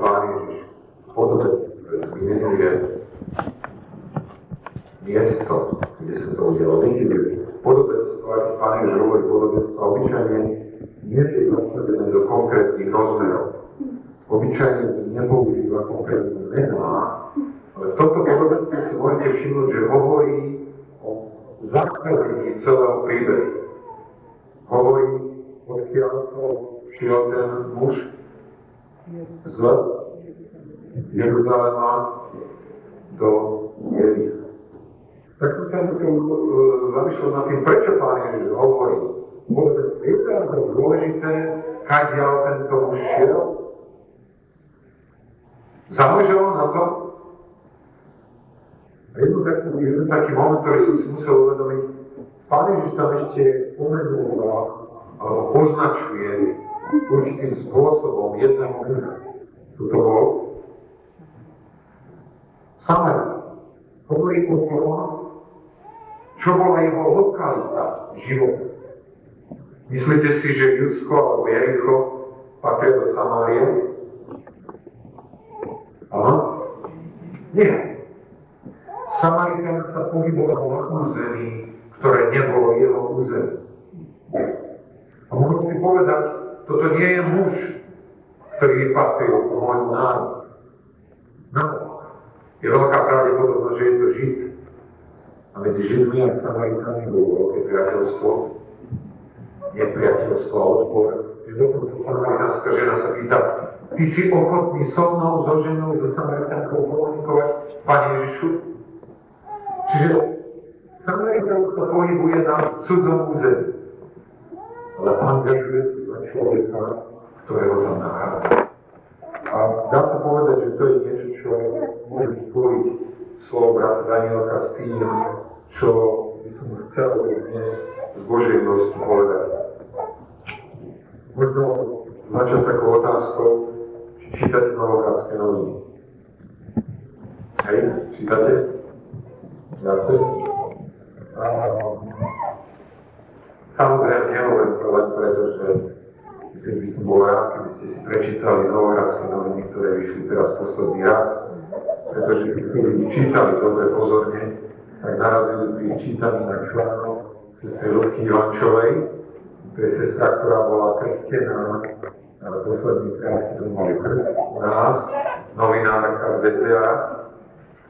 Pán Ježiš vymenuje miesto, kde sa to udialo. Vidíte, podobenstvo, ako Pán Ježiš hovorí podobenstvo, obyčajne nie je zasadené do konkrétnych rozmerov. Obyčajne nepoužíva konkrétne mená, ale toto podobenstvo si môžete všimnúť, že hovorí o zakladení celého príbehu. Hovorí, odkiaľ to šiel ten muž z Jeruzalema do Jericha. Tak som sa uh, zamýšľal nad tým, prečo Pán Ježiš hovorí. Povedať, je to dôležité, kadiaľ tento muž šiel? Záležalo na to? A jednu taký, jeden taký moment, ktorý som si musel uvedomiť, Pán Ježiš tam ešte pomenúva, alebo označuje určitým spôsobom jedného muža. Tuto bol Samarit. Hovorí o tom, čo bola jeho lokalita života. Myslíte si, že Judsko alebo Jericho patria do Samárie? Áno? Nie. Samaritan sa pohyboval na území, ktoré nebolo jeho území. A môžem si povedať, toto nie je muž, ktorý patril môjmu národu. No, je veľká pravdepodobnosť, že je to Žid. A medzi Židmi a Samaritami bolo veľké priateľstvo, nepriateľstvo a odpor. Že dokonca samaritánska žena sa pýta, ty si ochotný so mnou, so ženou, so Samaritánkou komunikovať, Pane Ježišu? Čiže Samaritán sa pohybuje na cudzom území. Ale sa za človeka, ktorého tam nachádza. A dá sa povedať, že to je niečo, čo môže spojiť slovo brata Danielka s tým, čo by som chcel dnes z Božej milosti povedať. Možno začať takou otázkou, či čítate novokátske noviny. Hej, čítate? Viacej? Samozrejme, nehovorím to len preto, že keď by som bol rád, keby ste si prečítali novohradské noviny, ktoré vyšli teraz posledný raz, pretože keď ste ich čítali dobre pozorne, tak narazili pri čítaní na článok sestry Ľudky Ivančovej, to je sestra, ktorá bola krstená, ale posledný krát to mali krst u nás, novinárka z DPA,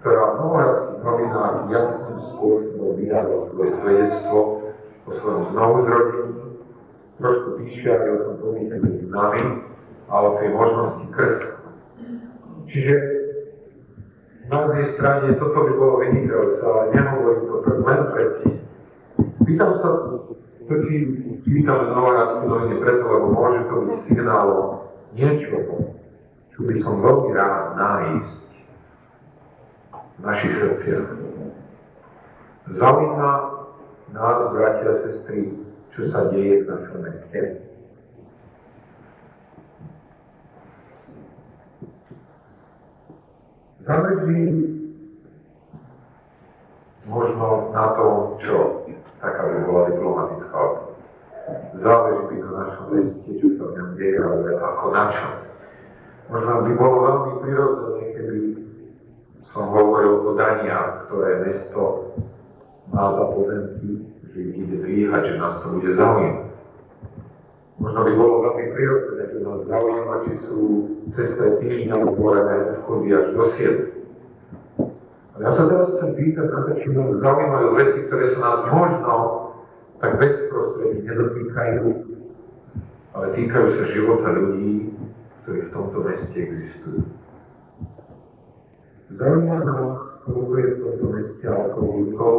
ktorá v novohradských novinách jasným spôsobom vyjadla svoje svedectvo o svojom znovuzrodení, trošku píše aj o tom pomýšľaní medzi nami a o tej možnosti krstu. Čiže na jednej strane toto by bolo vynikajúce, ale nehovorím to len pred tým. Pýtam sa, totiž čítam nováradské noviny preto, lebo môže to byť signálom niečoho, čo by som veľmi rád nájsť v našich srdciach. Zaujíma nás, bratia a sestry, čo sa deje v našom meste. Záleží možno na tom, čo taká by bola diplomatická Záleží by na našom meste, čo sa v ňom deje, ale ako na čo. Možno by bolo veľmi prirodzené, keby som hovoril o daniach, ktoré mesto má za pozemky, že ich ide dvíhať, že nás to bude zaujímať. Možno by bolo veľmi prirodzené, že nás zaujíma, či sú cez tie týždňa otvorené vchody až do siedm. Ale ja sa teraz chcem pýtať na to, či nás zaujímajú veci, ktoré sa nás možno tak bezprostredne nedotýkajú, ale týkajú sa života ľudí, ktorí v tomto meste existujú. Zaujíma nás, koľko je v tomto meste alkoholikov,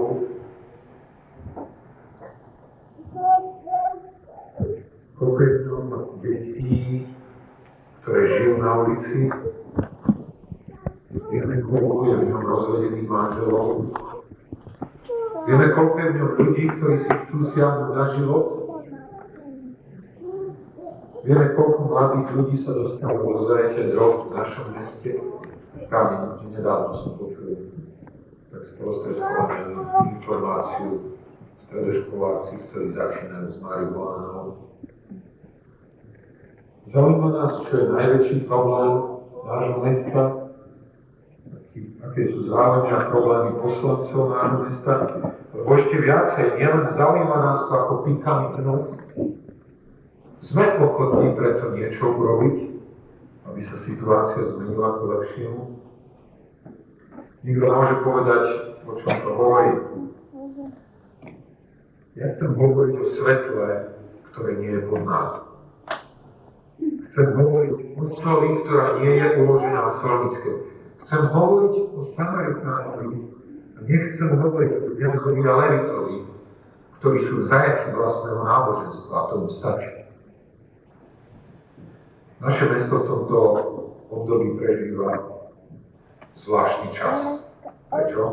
koľko je v tom detí, ktoré žijú na ulici, vieme, koľko je v ňom rozvedených manželov, vieme, koľko je v ňom ľudí, ktorí si chcú siahnuť na život, vieme, koľko mladých ľudí sa dostalo do zrejte drog v našom meste, Kámi, nedávno som počul tak sprostredkovanú informáciu stredoškoláci, ktorí začínajú s marihuánou, Zaujíma nás, čo je najväčší problém nášho mesta, aké sú a problémy poslancov nášho mesta, lebo ešte viacej, nielen zaujíma nás to ako pikantnosť, sme ochotní preto niečo urobiť, aby sa situácia zmenila k lepšiemu. Nikto môže povedať, o čom to hovorí. Ja chcem hovoriť o svetle, ktoré nie je pod nás. Chcem hovoriť o soli, ktorá nie je uložená v slovičke. Chcem hovoriť o Samaritánovi nechcem hovoriť o Jazovi a Levitovi, ktorí sú zajatí vlastného náboženstva a tomu stačí. Naše mesto v tomto období prežíva zvláštny čas. Prečo?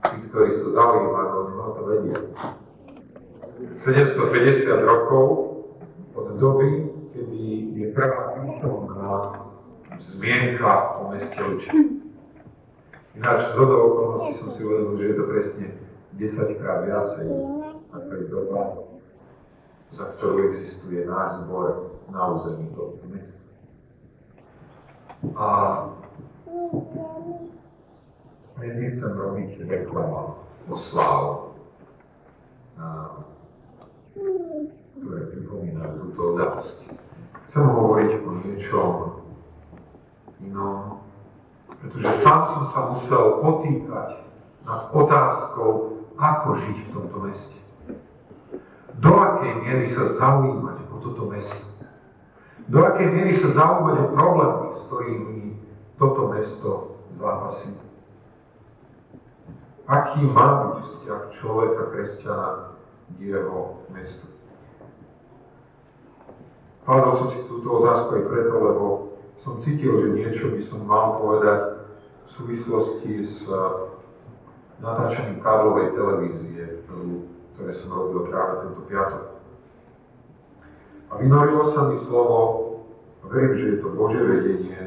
Tí, ktorí sú zaujímaví, oni to vedia. 750 rokov od doby, kedy je prvá písomná zmienka o meste Luči. Ináč z hodou okolností som si uvedomil, že je to presne 10 krát viacej ako je doba, za ktorú existuje náš zbor na území tohto mesta. A ja nechcem robiť reklama o slávu, ktoré pripomínajú túto udalosť. Chcem hovoriť o niečom inom, pretože sám som sa musel potýkať nad otázkou, ako žiť v tomto meste. Do akej miery sa zaujímať o toto mesto. Do akej miery sa zaujímať o problémy, s ktorými toto mesto zápasí. Aký má byť vzťah človeka, kresťana k jeho mestu. Kladol som si túto otázku aj preto, lebo som cítil, že niečo by som mal povedať v súvislosti s eh, natáčaním káblovej televízie, ktoré som robil práve tento piatok. A vynorilo sa mi slovo, verím, že je to Bože vedenie,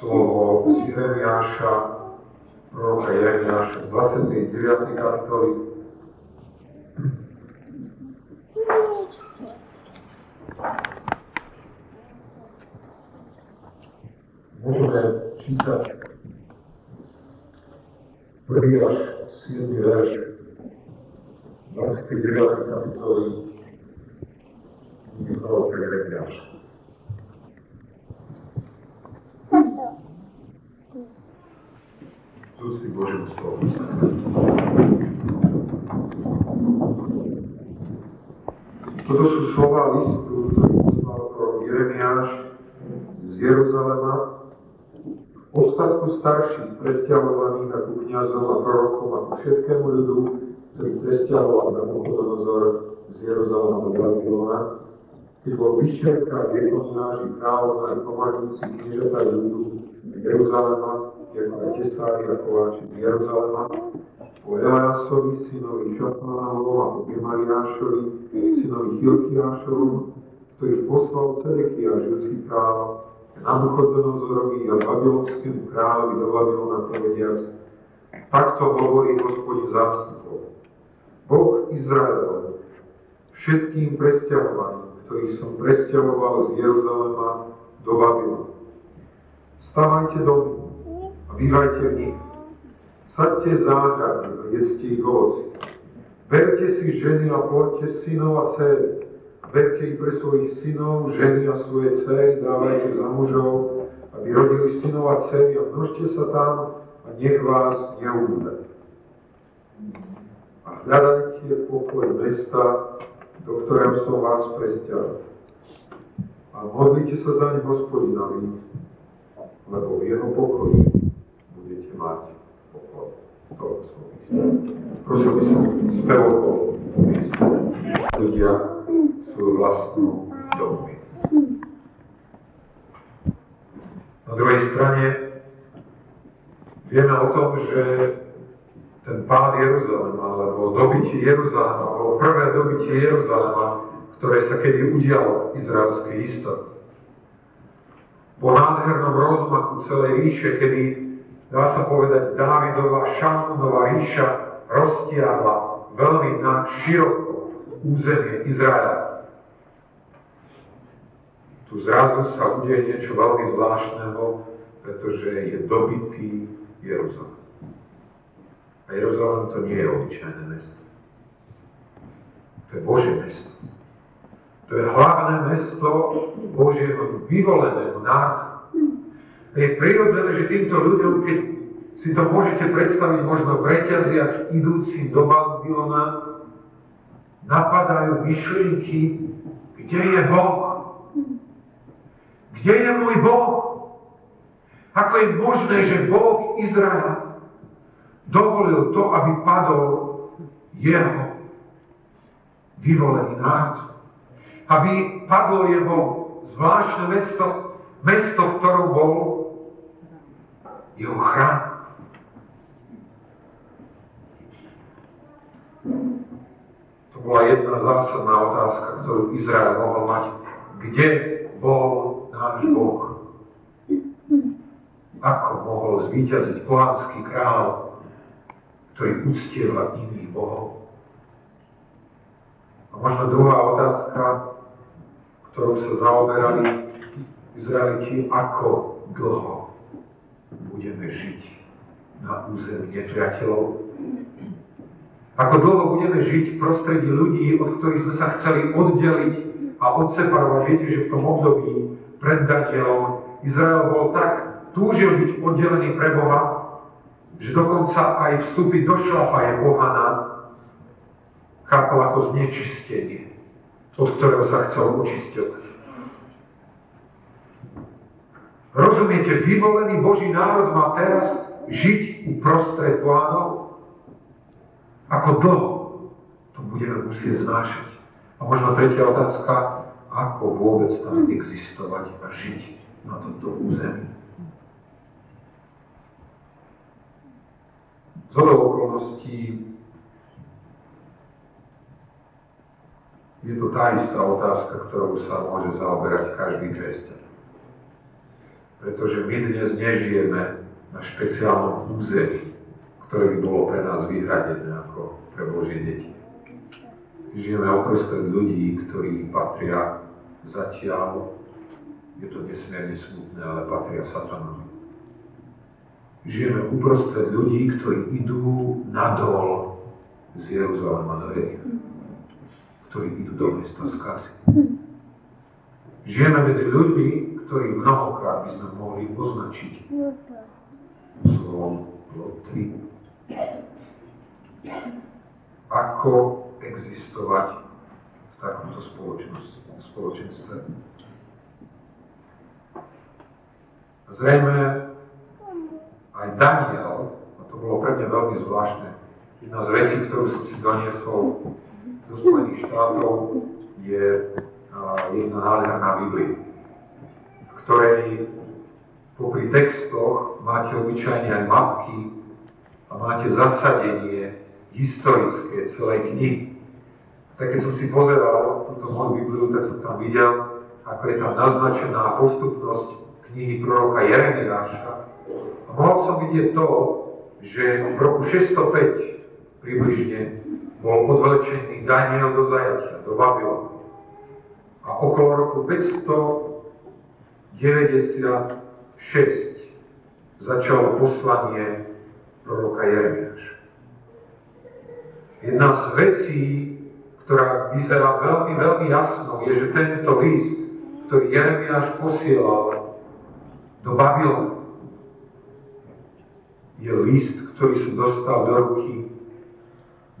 slovo z Jeremiáša, proroka Jeremiáša z 29. kapitoly, môžeme čítať prvý až 7. verš 29. kapitoly proroka Jeremiáša. Tu si Božím slovom Toto sú slova listu, ktorý poslal prorok Jeremiáš z Jeruzalema ostatku starších presťahovaných ako kniazom a prorokom a všetkému ľudu, ktorý presťahoval Nabuchodonozor z Jeruzalema do Babylona, keď bol vyšerka viekonáži, kráľovná i pomažníci kniežata ľudu Jeruzalema, ako aj tesári a kováči z Jeruzalema, po Eliásovi, synovi Šafmánovom a po Gemariášovi, synovi Hilkiášovom, ktorých poslal Cedekia, židský kráľ, Nabuchodonozorovi a babylonskému kráľovi do Babylona povediac, takto hovorí hospodin zástupov. Boh Izraelov, všetkým presťahovaným, ktorých som presťahoval z Jeruzalema do Babylona. Stávajte domy a bývajte v nich. Saďte záhrady a jedzte ich ovoci. Berte si ženy a poďte synov a céry Verte ich pre svojich synov, ženy a svoje dcery, dávajte za mužov, aby rodili synov a dcery a množte sa tam a nech vás neubúda. A hľadajte pokoj mesta, do ktorého som vás presťal. A modlite sa za ne hospodinovi, lebo v jeho pokoji budete mať pokoj. To som Prosím by som spevokol ľudia svoju vlastnú dobu. Na druhej strane vieme o tom, že ten pád Jeruzalema, alebo dobytie Jeruzalema, alebo prvé dobytie Jeruzalema, ktoré sa kedy udialo v izraelskej histórii. Po nádhernom rozmachu celej ríše, kedy, dá sa povedať, Dávidová Šalmunová ríša roztiahla veľmi na široko územie Izraela tu zrazu sa udeje niečo veľmi zvláštneho, pretože je dobitý Jeruzalém. A Jeruzalém to nie je obyčajné mesto. To je Božie mesto. To je hlavné mesto Božieho vyvoleného národa. Je prirodzené, že týmto ľuďom, keď si to môžete predstaviť možno v reťaziach idúci do Babylona, napadajú myšlienky, kde je Boh? Kde je môj Boh? Ako je možné, že Boh Izraela dovolil to, aby padol jeho vyvolený národ? Aby padlo jeho zvláštne mesto, mesto, v ktorom bol jeho chrám. To bola jedna zásadná otázka, ktorú Izrael mohol mať. Kde bol náš Boh? Ako mohol zvíťaziť pohanský král, ktorý uctieva iných bohov? A možno druhá otázka, ktorou sa zaoberali Izraeliti, ako dlho budeme žiť na území nepriateľov. Ako dlho budeme žiť v prostredí ľudí, od ktorých sme sa chceli oddeliť a odseparovať. Viete, že v tom období pred Danielom Izrael bol tak, túžil byť oddelený pre Boha, že dokonca aj vstúpiť do šlapaje Bohana chápal ako znečistenie, od ktorého sa chcel očisťovať. Rozumiete, vyvolený Boží národ má teraz žiť uprostred plánov? Ako dlho to budeme musieť znášať? A možno tretia otázka, ako vôbec tam existovať a žiť na tomto území? Z okolností je to tá istá otázka, ktorou sa môže zaoberať každý kresťan pretože my dnes nežijeme na špeciálnom území, ktoré by bolo pre nás vyhradené ako pre Božie deti. Žijeme oprostred ľudí, ktorí patria zatiaľ, je to nesmierne smutné, ale patria satanovi. Žijeme uprostred ľudí, ktorí idú nadol z Jeruzalema do Jericha, ktorí idú do mesta skazy. Žijeme medzi ľuďmi, ktorý mnohokrát by sme mohli označiť slovom lotry. Ako existovať takomto spoločenstve. Zrejme aj Daniel, a to bolo pre mňa veľmi zvláštne, jedna z vecí, ktorú som si doniesol zo Spojených štátov, je jedna nádherná Biblia ktorej popri textoch máte obyčajne aj mapky a máte zasadenie historické celej knihy. Tak keď som si pozeral túto moju Bibliu, tak som tam videl, ako je tam naznačená postupnosť knihy proroka Jeremiáša. A mohol som vidieť to, že v roku 605 približne bol odvlečený Daniel do zajatia, do Babylonu. A okolo roku 500 96 začalo poslanie proroka Jeremiáša. Jedna z vecí, ktorá vyzerá veľmi, veľmi jasno, je, že tento list, ktorý Jeremiáš posielal do Babylonu, je list, ktorý som dostal do ruky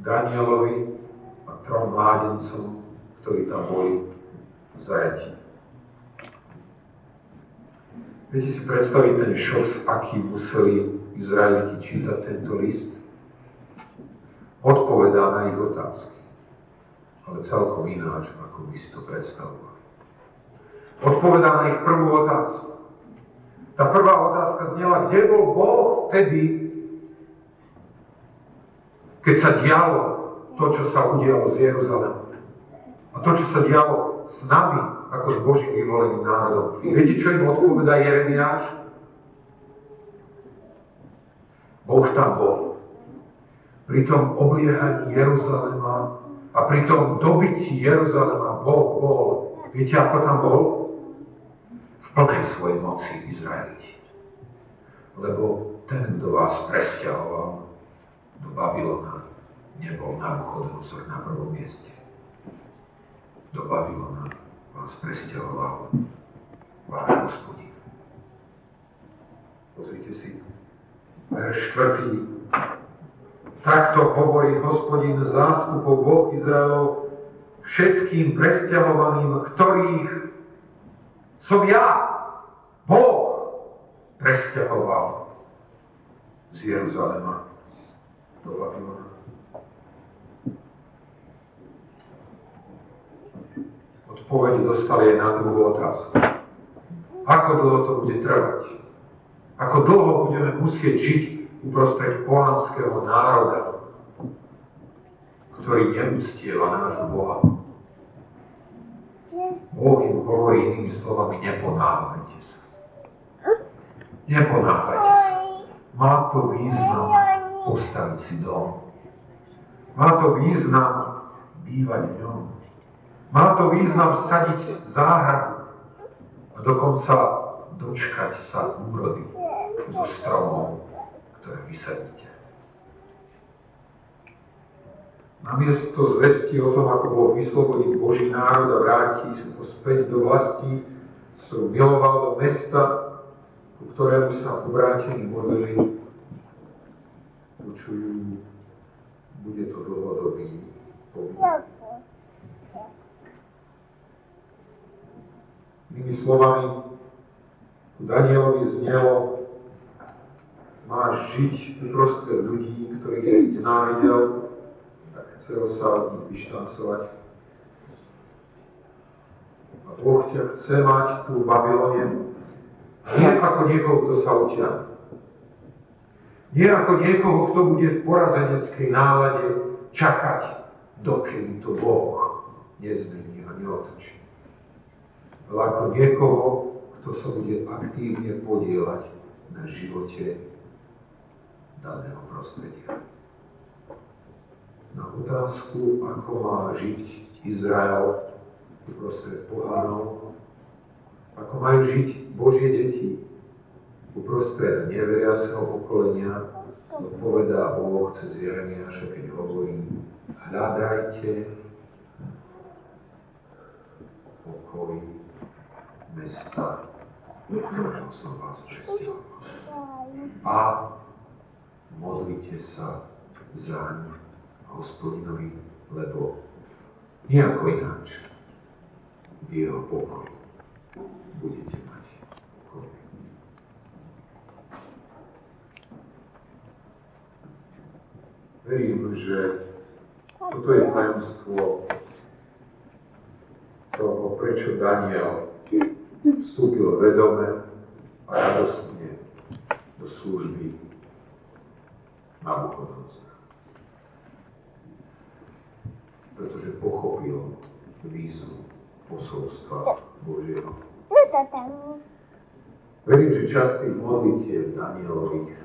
Danielovi a trom mládencom, ktorí tam boli v zajatí. Viete si predstaviť ten šok, aký museli Izraeliti čítať tento list? Odpovedá na ich otázky, ale celkom ináč, ako by si to predstavovali. Odpovedá na ich prvú otázku. Tá prvá otázka znela, kde bol Boh vtedy, keď sa dialo to, čo sa udialo z Jeruzalema. A to, čo sa dialo s nami, ako s Božím vyvoleným národom. Viete, čo im odpovedá Jeremiáš? Boh tam bol. Pri tom obliehaní Jeruzalema a pri tom dobití Jeruzalema Boh bol. Viete, ako tam bol? plnej svojej moci Izraeliti. Lebo ten, kto vás presťahoval do Babylona, nebol Nabuchodonozor na prvom mieste. Do Babylona vás presťahoval váš hospodin. Pozrite si, verš 4. Takto hovorí hospodin zástupov Boh Izraelov všetkým presťahovaným, ktorých som ja, Boh, presťahoval z Jeruzalema do Babylona. Odpoveď dostali aj na druhú otázku. Ako dlho to bude trvať? Ako dlho budeme musieť žiť uprostred pohanského národa, ktorý neústieva nášho Boha? Boh im hovorí inými slovami, neponáhľajte sa. Neponáhľajte sa. Má to význam postaviť si dom. Má to význam bývať v ňom. Má to význam sadiť záhradu a dokonca dočkať sa úrody zo stromov, ktoré vysadíte. Namiesto zvesti o tom, ako bol vyslobodiť Boží národ a vráti ho späť do vlasti, ktorú miloval do mesta, ku ktorému sa obrátení modlili, počujú, bude to dlhodobý pobyt. Inými slovami, Danielovi znelo, žiť uprostred ľudí, ktorých si nenávidel, chcel sa od nich vyštancovať. A Boh ťa chce mať tu v Babylone, nie ako niekoho, kto sa utiahne. Nie ako niekoho, kto bude v porazeneckej nálade čakať, dokedy to Boh nezmení a neotočí. Ale ako niekoho, kto sa bude aktívne podielať na živote daného prostredia na otázku, ako má žiť Izrael uprostred pohánov, ako majú žiť Božie deti uprostred neveriaceho pokolenia, to povedá Boh cez Jeremiáša, keď hovorí, hľadajte pokoj mesta, do ktorého som vás prestil. A modlite sa zaň hospodinovi, lebo nejako ináč v jeho pokoji budete mať pokoj. Verím, že toto je tajomstvo toho, prečo Daniel vstúpil vedome a radostne do služby Nabuchodonca pretože pochopil výzvu posolstva Božieho. Verím, že časť tých modlitieb Danielových,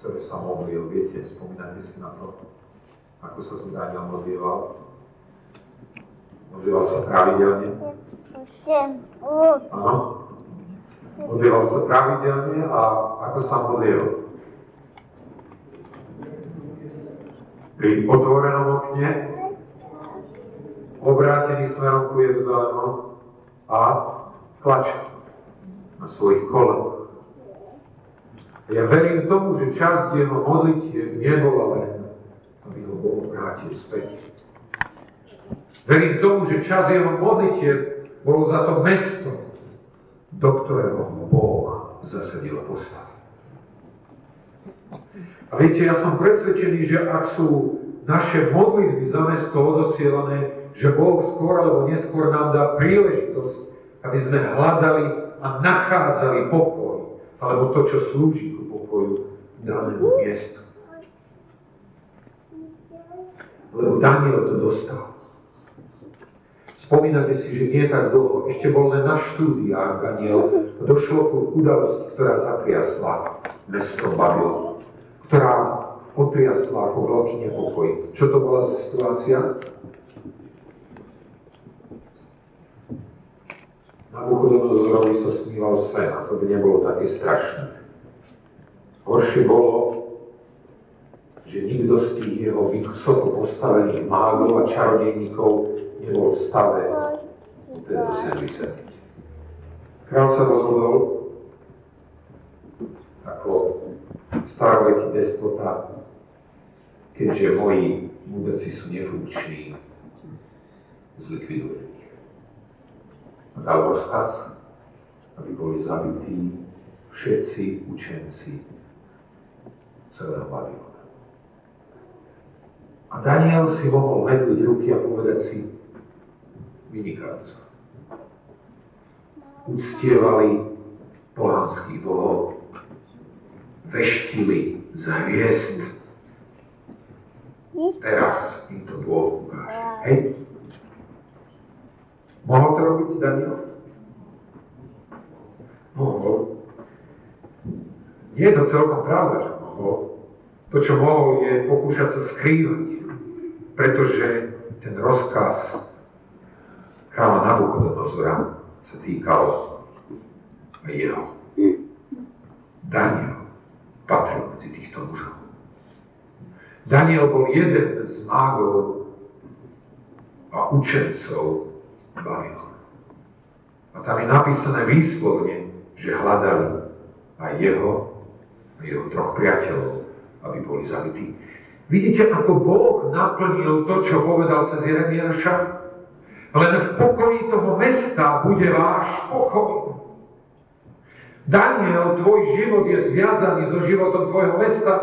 ktoré sa modlil, viete, spomínate si na to, ako sa tu Daniel modlieval? Modlieval sa pravidelne? Áno. Modlieval sa pravidelne a ako sa modlil? Pri otvorenom okne obrátený smerom ku Jeruzalému a tlačí na svojich kolenoch. Ja verím tomu, že časť jeho modlitie nebola len, aby ho Boh vrátil späť. Verím tomu, že časť jeho modlitie bolo za to mesto, do ktorého ho Boh zasadil postav. A viete, ja som presvedčený, že ak sú naše modlitby za mesto odosielané že Boh skôr alebo neskôr nám dá príležitosť, aby sme hľadali a nachádzali pokoj, alebo to, čo slúži ku pokoju danému miestu. Lebo Daniel to dostal. Spomínate si, že nie tak dlho, ešte bol len na štúdiách Daniel, došlo ku udalosti, ktorá zatriasla mesto Babylon, ktorá otriasla ako veľký nepokoj. Čo to bola za situácia? Nabuchodonozorovi sa sníval sen a to by nebolo také strašné. Horšie bolo, že nikto z tých jeho vysoko postavených mágov a čarodejníkov nebol v stave tento sen vysvetliť. Král sa rozhodol ako staroveký despota, keďže moji mudrci sú nefunkční, zlikviduje dal rozkaz, aby boli zabití všetci učenci celého Babylona. A Daniel si mohol medliť ruky a povedať si vynikajúco. Uctievali pohanských bohov, veštili z hviezd. Teraz im to Boh ukáže. Hej? Mohol to robiť Daniel? Mohol. Nie je to celkom pravda, že mohol. To, čo mohol, je pokúšať sa skrývať, pretože ten rozkaz kráľa Nabuchodonozora sa týkal jeho. Daniel patril medzi týchto mužov. Daniel bol jeden z mágov a učencov Babylon. A tam je napísané výslovne, že hľadali aj jeho a jeho troch priateľov, aby boli zabití. Vidíte, ako Boh naplnil to, čo povedal cez Jeremiáša? Len v pokoji toho mesta bude váš pokoj. Daniel, tvoj život je zviazaný so životom tvojho mesta.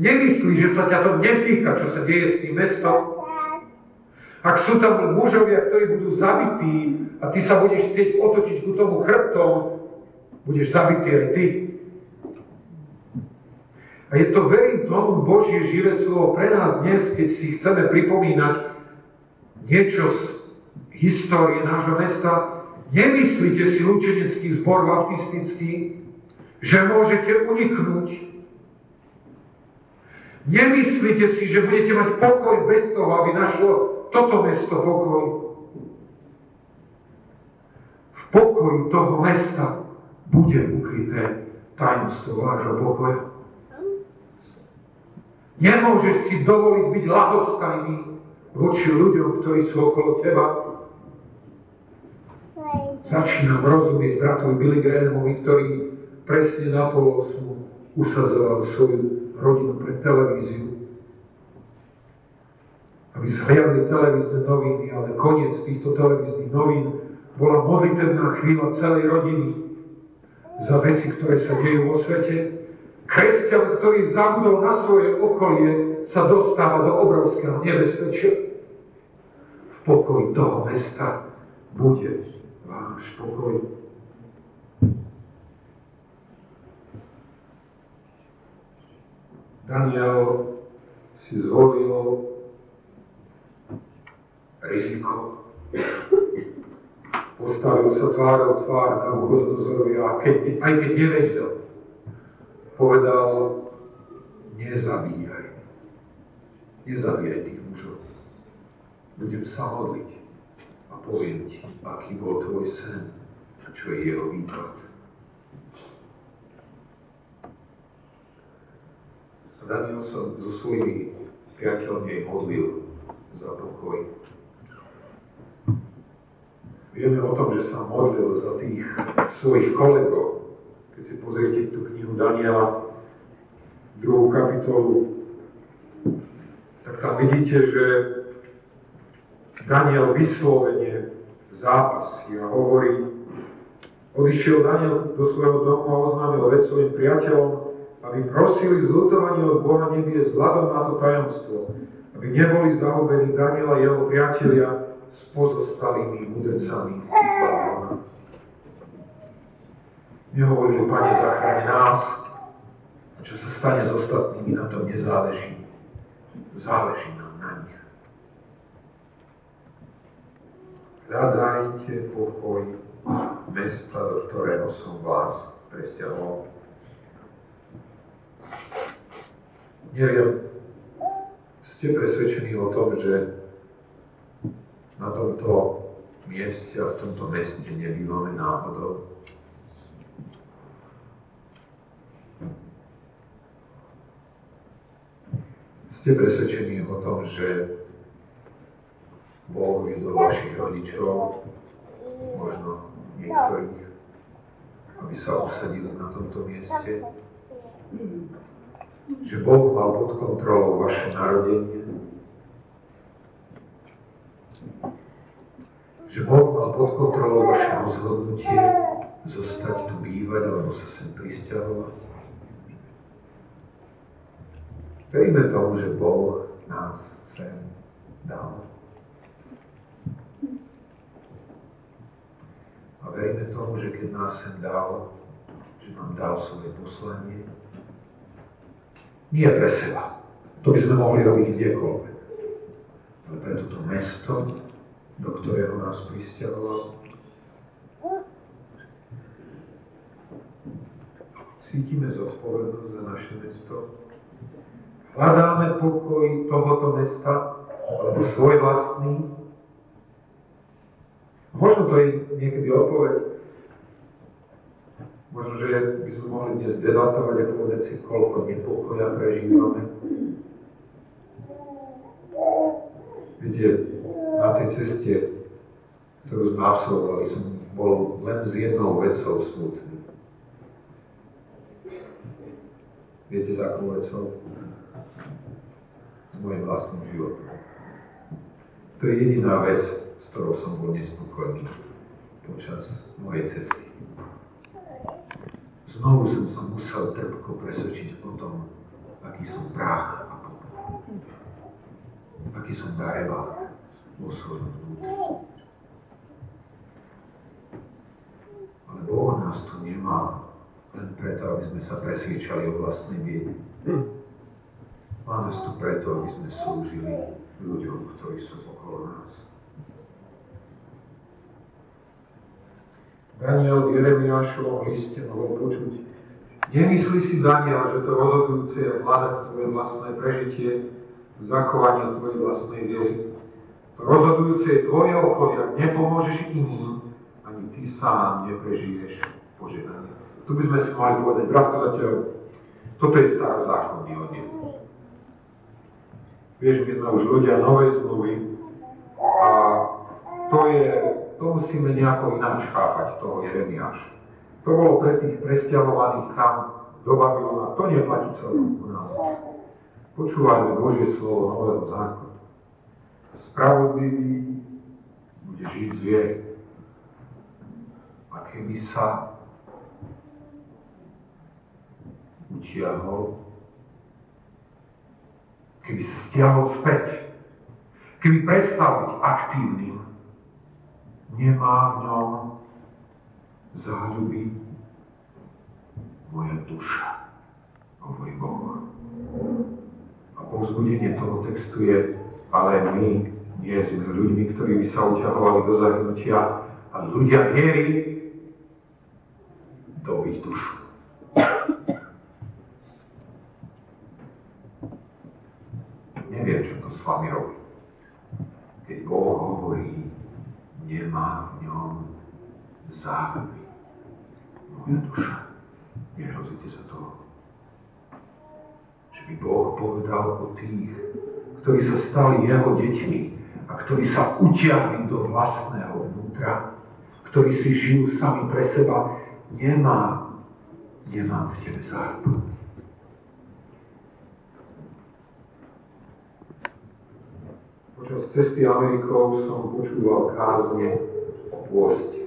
Nemyslí, že sa ťa to netýka, čo sa deje s tým mestom. Ak sú tam mužovia, ktorí budú zabití a ty sa budeš chcieť otočiť ku tomu chrbtom, budeš zabitý aj ty. A je to, verím tomu, Božie živé slovo pre nás dnes, keď si chceme pripomínať niečo z histórie nášho mesta. Nemyslíte si učenecký zbor baptistický, že môžete uniknúť. Nemyslíte si, že budete mať pokoj bez toho, aby našlo toto mesto pokoj. V pokoji toho mesta bude ukryté tajomstvo vášho pokoja. Nemôžeš si dovoliť byť lahostajný voči ľuďom, ktorí sú okolo teba. Začínam rozumieť bratovi Billy Grahamovi, ktorý presne na pol usadzoval svoju rodinu pre televíziu aby zhliadli televízne noviny, ale koniec týchto televíznych novín bola modlitebná chvíľa celej rodiny za veci, ktoré sa dejú vo svete. Kresťan, ktorý zabudol na svoje okolie, sa dostáva do obrovského nebezpečia. V pokoji toho mesta bude váš pokoj. Daniel si zvolil riziko. Postavil sa tvárou tvár na Buchodonozorovi a keď, aj keď nevedel, povedal, nezabíjaj. Nezabíjaj tých mužov. Budem sa modliť a ti, aký bol tvoj sen a čo je jeho výklad. Daniel sa so svojimi priateľmi modlil za pokoj Vieme o tom, že sa modlil za tých svojich kolegov. Keď si pozriete tú knihu Daniela, druhú kapitolu, tak tam vidíte, že Daniel vyslovene zápasí a hovorí, odišiel Daniel do svojho domu a oznámil vec svojim priateľom, aby prosili zlutovanie od Boha nebie vzhľadom na to tajomstvo, aby neboli zahubení Daniela a jeho priatelia, s pozostalými mudrcami Nehovoril, Pane, zachráň nás. A čo sa stane s ostatnými, na tom nezáleží. Záleží nám na nich. Hľadajte pokoj mesta, do ktorého som vás presťahoval. Neviem, ste presvedčení o tom, že na tomto mieste a v tomto meste nebývame náhodou. Ste presvedčení o tom, že Boh vyzval vašich rodičov, možno niektorých, aby sa usadili na tomto mieste, že Boh mal pod kontrolou vaše narodenie, že Boh mal pod kontrolou vaše rozhodnutie zostať tu bývať alebo sa sem pristahovať. Veríme tomu, že Boh nás sem dal. A tomu, že keď nás sem dal, že nám dal svoje poslanie, nie pre seba. To by sme mohli robiť kdekoľvek. Ale pre toto mesto, do ktorého nás pristahoval, cítime zodpovednosť za naše mesto, Hľadáme pokoj tohoto mesta, alebo svoj vlastný. Možno to je niekedy odpoveď. Možno, že by sme mohli dnes debatovať a povedať si, koľko nepokoja prežívame. Viete, na tej ceste, ktorú sme absolvovali, som bol len s jednou vecou smutný. Viete, za akou vecou? môjim vlastným životom. To je jediná vec, s ktorou som bol nespokojný počas mojej cesty. Znovu som sa musel trpko presvedčiť o tom, aký som prach a popol. Aký som dareba vo svojom vnútri. Ale Boh nás tu nemá len preto, aby sme sa presviečali o vlastnej biede. Máme tu preto, aby sme slúžili ľuďom, ktorí sú okolo nás. Daniel v Jeremiášovom liste mohol počuť. Nemyslí si, Daniel, že to rozhodujúce je hľadať tvoje vlastné prežitie, zachovanie tvojej vlastnej viery. Rozhodujúce je tvoje okolie, ak nepomôžeš iným, ani ty sám neprežiješ požehnanie. Tu by sme si mali povedať, bratko zatiaľ, toto je starozákonný oddiel. Vieš, my sme už ľudia novej zmluvy a to je, to musíme nejako ináč chápať, toho Jeremiáša. To bolo pre tých presťahovaných tam do Babylona, to neplatí celkom u nás. Počúvajme Božie slovo nového zákona. Spravodlivý bude žiť z viery. A keby sa utiahol keby sa stiahol späť, keby prestal byť aktívnym, nemá v ňom záľuby moja duša, hovorí Boh. A povzbudenie toho textu je, ale my nie sme ľuďmi, ktorí by sa uťahovali do zahrnutia, a ľudia viery dobiť dušu. nevie, čo to s vami robí. Keď Boh hovorí, nemá v ňom záľuby. Moja duša, nehrozíte sa toho. Že by Boh povedal o tých, ktorí sa stali jeho deťmi a ktorí sa utiahli do vlastného vnútra, ktorí si žijú sami pre seba, nemá, nemám v tebe záľubu. Počas cesty Amerikou som počúval kázne o pôste.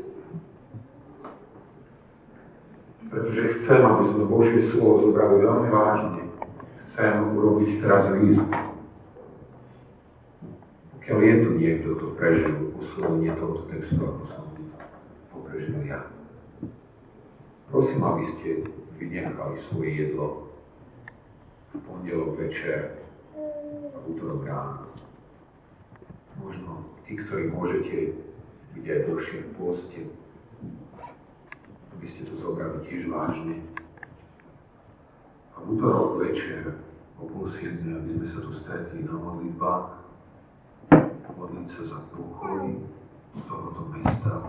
Pretože chcem, aby sme Božie slovo zobrali veľmi vážne. Chcem urobiť teraz výzvu. Pokiaľ je tu niekto, kto prežil oslovenie tohoto textu, ako som to prežil ja. Prosím, aby ste vynechali svoje jedlo v pondelok večer a v útorok ráno možno tí, ktorí môžete byť aj dlhšie v pôste, aby ste to zobrali tiež vážne. A v útorok večer o aby sme sa tu stretli na modlitbách, modliť sa za pokoj, tohoto mesta,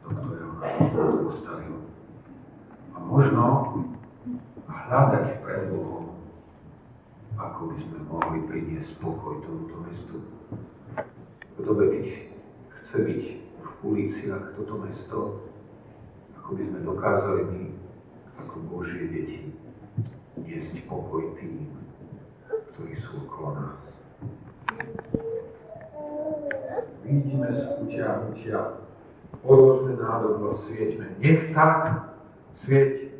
do ktorého nás postavil. A možno hľadať pred Bohom, ako by sme mohli priniesť spokoj tomuto mestu. V dobe, keď chce byť v uliciach toto mesto, ako by sme dokázali my, ako Božie deti, niesť pokoj tým, ktorí sú okolo nás. Vidíme z utiahnutia, položme nádobro, svieťme. Nech tak svieť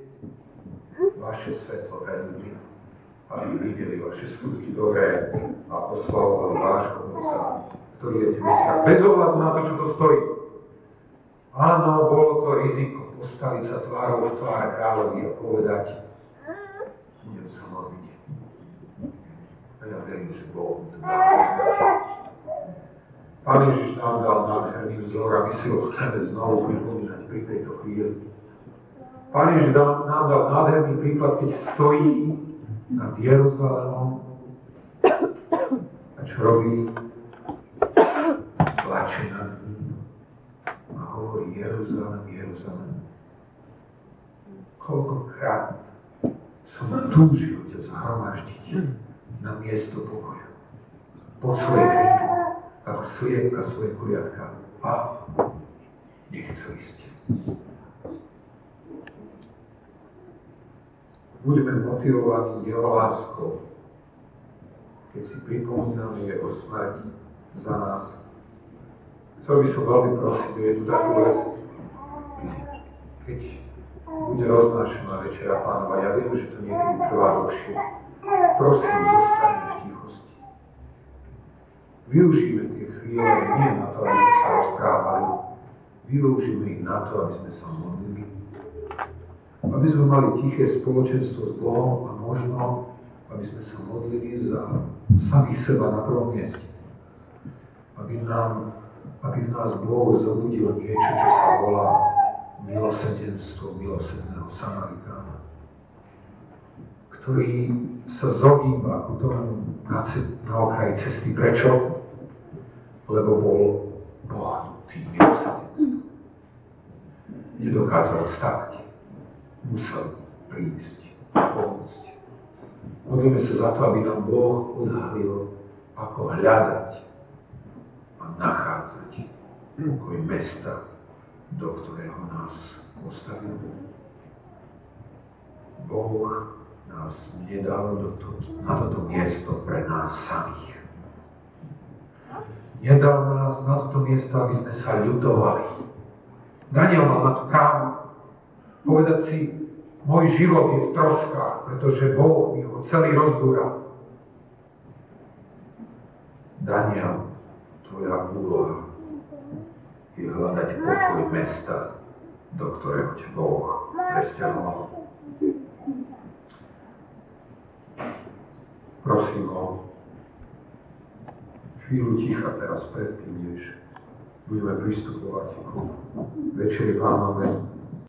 vaše svetlo pre ľudí, aby videli vaše skutky dobré a oslavovali vášho Otca, ktorý je nebesiach, bez ohľadu na to, čo to stojí. Áno, bolo to riziko postaviť sa tvárou v tvár kráľovi a povedať, budem sa modliť. A ja verím, že Boh to dá Pán Ježiš nám dal nádherný vzor a my si ho chceme znovu pripomínať pri tejto chvíli. Pán Ježiš nám dal nádherný príklad, keď stojí nad Jeruzalémom a čo robí? Plače nad ním a hovorí Jeruzalém, Jeruzalém. Koľkokrát som túžil ťa zhromaždiť na miesto pokoja. Po svojej ako sliepka svoje kuriatka. A nechcel ísť. Buďme motivovaní jeho láskou, keď si pripomíname jeho smrť za nás. Chcel by som veľmi prosiť o jednu takú vec, keď bude roznášaná večera pánova. Ja viem, že to niekedy trvá dlhšie. Prosím, zostaňme v tichosti. Využíme tie chvíle nie na to, aby sme sa rozprávali. Využíme ich na to, aby sme sa modlili. Aby sme mali tiché spoločenstvo s Bohom a možno, aby sme sa modlili za samých seba na prvom mieste. Aby, nám, aby v nás Boh zobudil niečo, čo sa volá milosrdenstvo milosrdného Samaritána, ktorý sa zobýva ku tomu na, na okraji cesty. Prečo? Lebo bol bohatý milosrdenstvom. Nedokázal stať. Musel prísť a pomôcť. Modlíme sa za to, aby nám Boh odhalil, ako hľadať a nachádzať pokoj mesta, do ktorého nás postavil. Boh nás nedal do to, na toto miesto pre nás samých. Nedal nás na toto miesto, aby sme sa ľutovali. Daniel to právo povedať si, môj život je v troskách, pretože Boh mi ho celý rozdúral. Daniel, tvoja úloha je hľadať pokoj mesta, do ktorého ťa Boh presťahoval. Prosím o chvíľu ticha teraz predtým, než budeme pristupovať ku Večeri Pánovej.